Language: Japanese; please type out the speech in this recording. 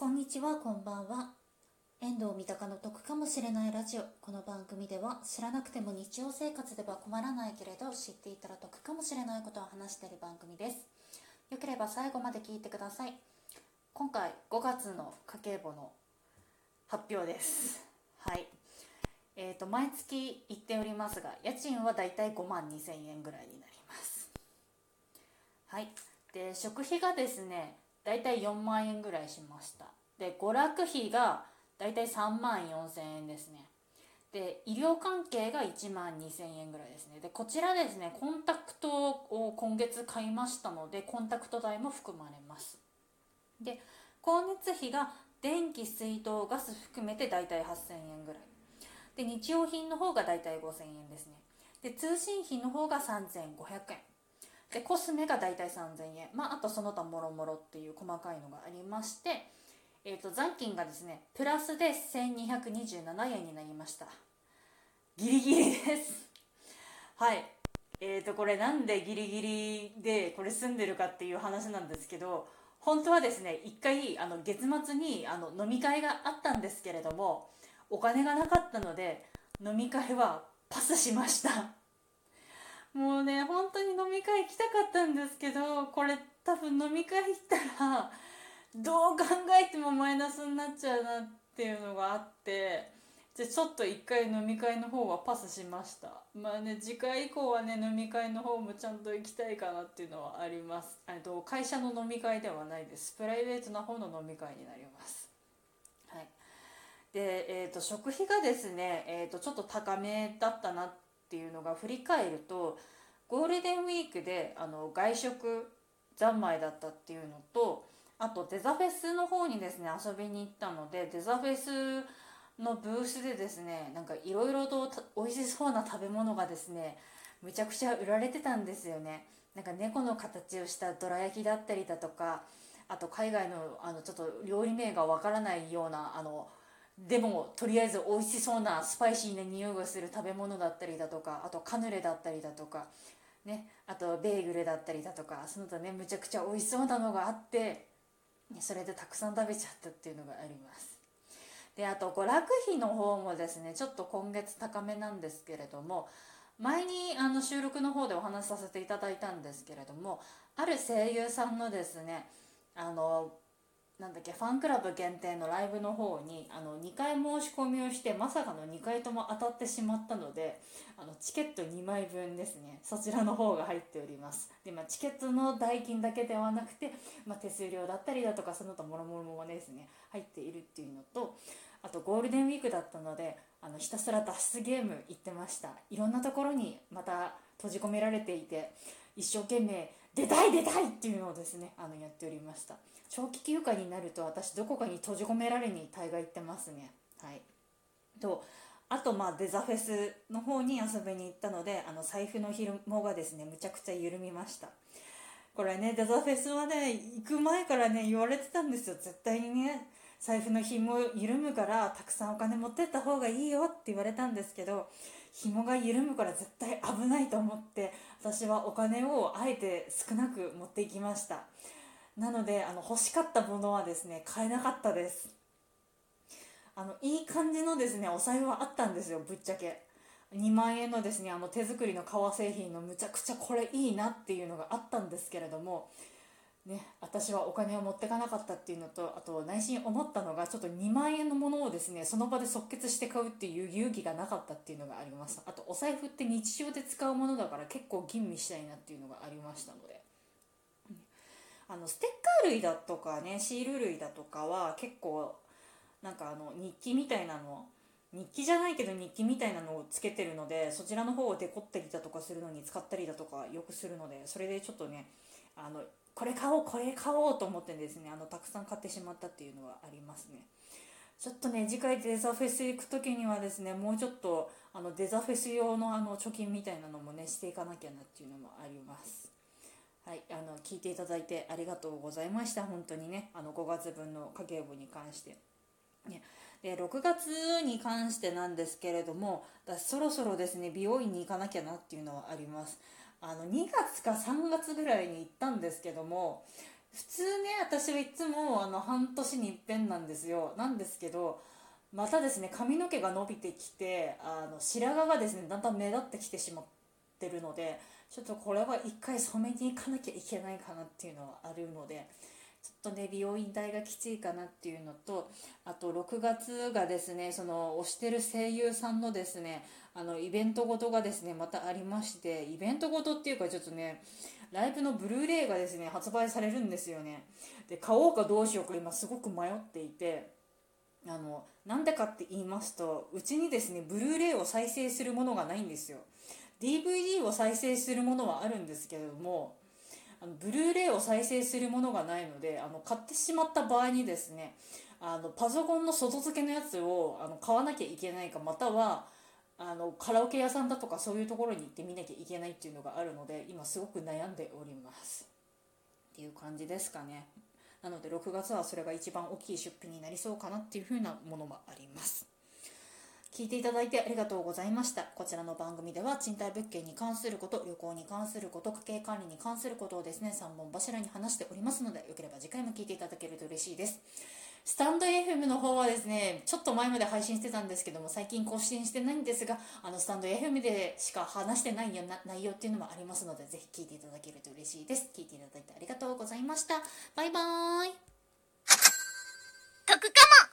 こんにちは、こんばんは。遠藤三鷹の得かもしれないラジオ。この番組では知らなくても日常生活では困らないけれど知っていたら得かもしれないことを話している番組です。よければ最後まで聞いてください。今回5月の家計簿の発表です。はい。えっ、と、毎月行っておりますが、家賃はだいたい5万2000円ぐらいになります。はい。で、食費がですね、だいたい4万円ぐらいしました。で、娯楽費がだいたい3万4000円ですね。で、医療関係が1万2000円ぐらいですね。で、こちらですね、コンタクトを今月買いましたので、コンタクト代も含まれます。で、光熱費が電気、水道、ガス含めてだいたい8000円ぐらい。で、日用品の方がだいたい5000円ですね。で、通信費の方が3500円。で、コスメがだいたい3000円。まあ、あとその他もろもろっていう細かいのがありまして、えー、と残金がですねプラスで1227円になりました。ギリギリです。はい。えー、とこれなんでギリギリでこれ住んでるかっていう話なんですけど本当はですね一回あの月末にあの飲み会があったんですけれどもお金がなかったので飲み会はパスしました。もうね本当に飲かったんですけどこれ多分飲み会行ったらどう考えてもマイナスになっちゃうなっていうのがあってじゃちょっと一回飲み会の方はパスしました。まあね次回以降はね飲み会の方もちゃんと行きたいかなっていうのはあります。と会社の飲み会ではないです。プライベートな方の飲み会になります。はい。で、えー、と食費がですね、えー、とちょっと高めだったなっていうのが振り返るとゴールデンウィークであの外食三昧だったっていうのとあとデザフェスの方にですね遊びに行ったのでデザフェスのブースでですねなんかいろいろと美味しそうな食べ物がですねむちゃくちゃ売られてたんですよね。なんか猫の形をしたどら焼きだったりだとかあと海外のあのちょっと料理名がわからないようなあのでもとりあえず美味しそうなスパイシーな匂いがする食べ物だったりだとかあとカヌレだったりだとかねあとベーグルだったりだとかその他ねむちゃくちゃ美味しそうなのがあってそれでたくさん食べちゃったっていうのがあります。であと娯楽費の方もですねちょっと今月高めなんですけれども前にあの収録の方でお話しさせていただいたんですけれどもある声優さんのですねあのなんだっけファンクラブ限定のライブの方にあの2回申し込みをしてまさかの2回とも当たってしまったのであのチケット2枚分ですね。そちらの方が入っております。で、まあ、チケットの代金だけではなくて、まあ、手数料だったりだとかその他もろもろもですね入っているっていうのとあとゴールデンウィークだったのであのひたすら脱出ゲーム行ってました。いろんなところにまた閉じ込められていて一生懸命出たい出たいっていうのをですねあのやっておりました。長期休暇になると私どこかに閉じ込められに大概行ってますね。はい。とあとまあデザフェスの方に遊びに行ったのであの財布の紐がですねむちゃくちゃ緩みました。これねデザフェスはね行く前からね言われてたんですよ。絶対にね財布の紐緩むからたくさんお金持ってった方がいいよって言われたんですけど紐が緩むから絶対危ないと思って私はお金をあえて少なく持っていきました。なのであの欲しかったものはですね買えなかったです。あのいい感じのですねお財布はあったんですよぶっちゃけ。2万円のですねあの手作りの革製品のむちゃくちゃこれいいなっていうのがあったんですけれどもね私はお金を持ってかなかったっていうのとあと内心思ったのがちょっと2万円のものをですねその場で即決して買うっていう勇気がなかったっていうのがありましたあとお財布って日常で使うものだから結構吟味したいなっていうのがありましたので。あのステッカー類だとかねシール類だとかは結構なんかあの日記みたいなの日記じゃないけど日記みたいなのをつけてるのでそちらの方をデコったりだとかするのに使ったりだとかよくするのでそれでちょっとねあのこれ買おうこれ買おうと思ってですねあのたくさん買ってしまったっていうのはありますね。ちょっとね次回デザフェス行く時にはですねもうちょっとあのデザフェス用のあの貯金みたいなのもねしていかなきゃなっていうのもあります。はい、あの聞いていただいてありがとうございました。本当にねあの5月分の家計簿に関して、ね、で6月に関してなんですけれども私そろそろですね美容院に行かなきゃなっていうのはあります。あの2月か3月ぐらいに行ったんですけども普通ね私はいつもあの半年に一遍なんですよ。なんですけどまたですね髪の毛が伸びてきてあの白髪がですねだんだん目立ってきてしまってるのでちょっとこれは一回染めに行かなきゃいけないかなっていうのはあるのでちょっとね美容院代がきついかなっていうのとあと6月がですねその推してる声優さんのですねあのイベントごとがですねまたありましてイベントごとっていうかちょっとねライブのブルーレイがですね発売されるんですよね。で買おうかどうしようか今すごく迷っていてあのなんでかって言いますとうちにですねブルーレイを再生するものがないんですよ。DVD を再生するものはあるんですけれどもあのブルーレイを再生するものがないのであの買ってしまった場合にですねあのパソコンの外付けのやつをあの買わなきゃいけないかまたはあのカラオケ屋さんだとかそういうところに行ってみなきゃいけないっていうのがあるので今すごく悩んでおります。っていう感じですかね。なので6月はそれが一番大きい出費になりそうかなっていう風なものもあります。聞いていただいてありがとうございました。こちらの番組では賃貸物件に関すること、旅行に関すること、家計管理に関することをですね、3本柱に話しておりますので、よければ次回も聞いていただけると嬉しいです。スタンド FM の方はですね、ちょっと前まで配信してたんですけども、最近更新してないんですが、あの、スタンド FM でしか話してないよな内容っていうのもありますので、ぜひ聞いていただけると嬉しいです。聞いていただいてありがとうございました。バイバーイ。得かも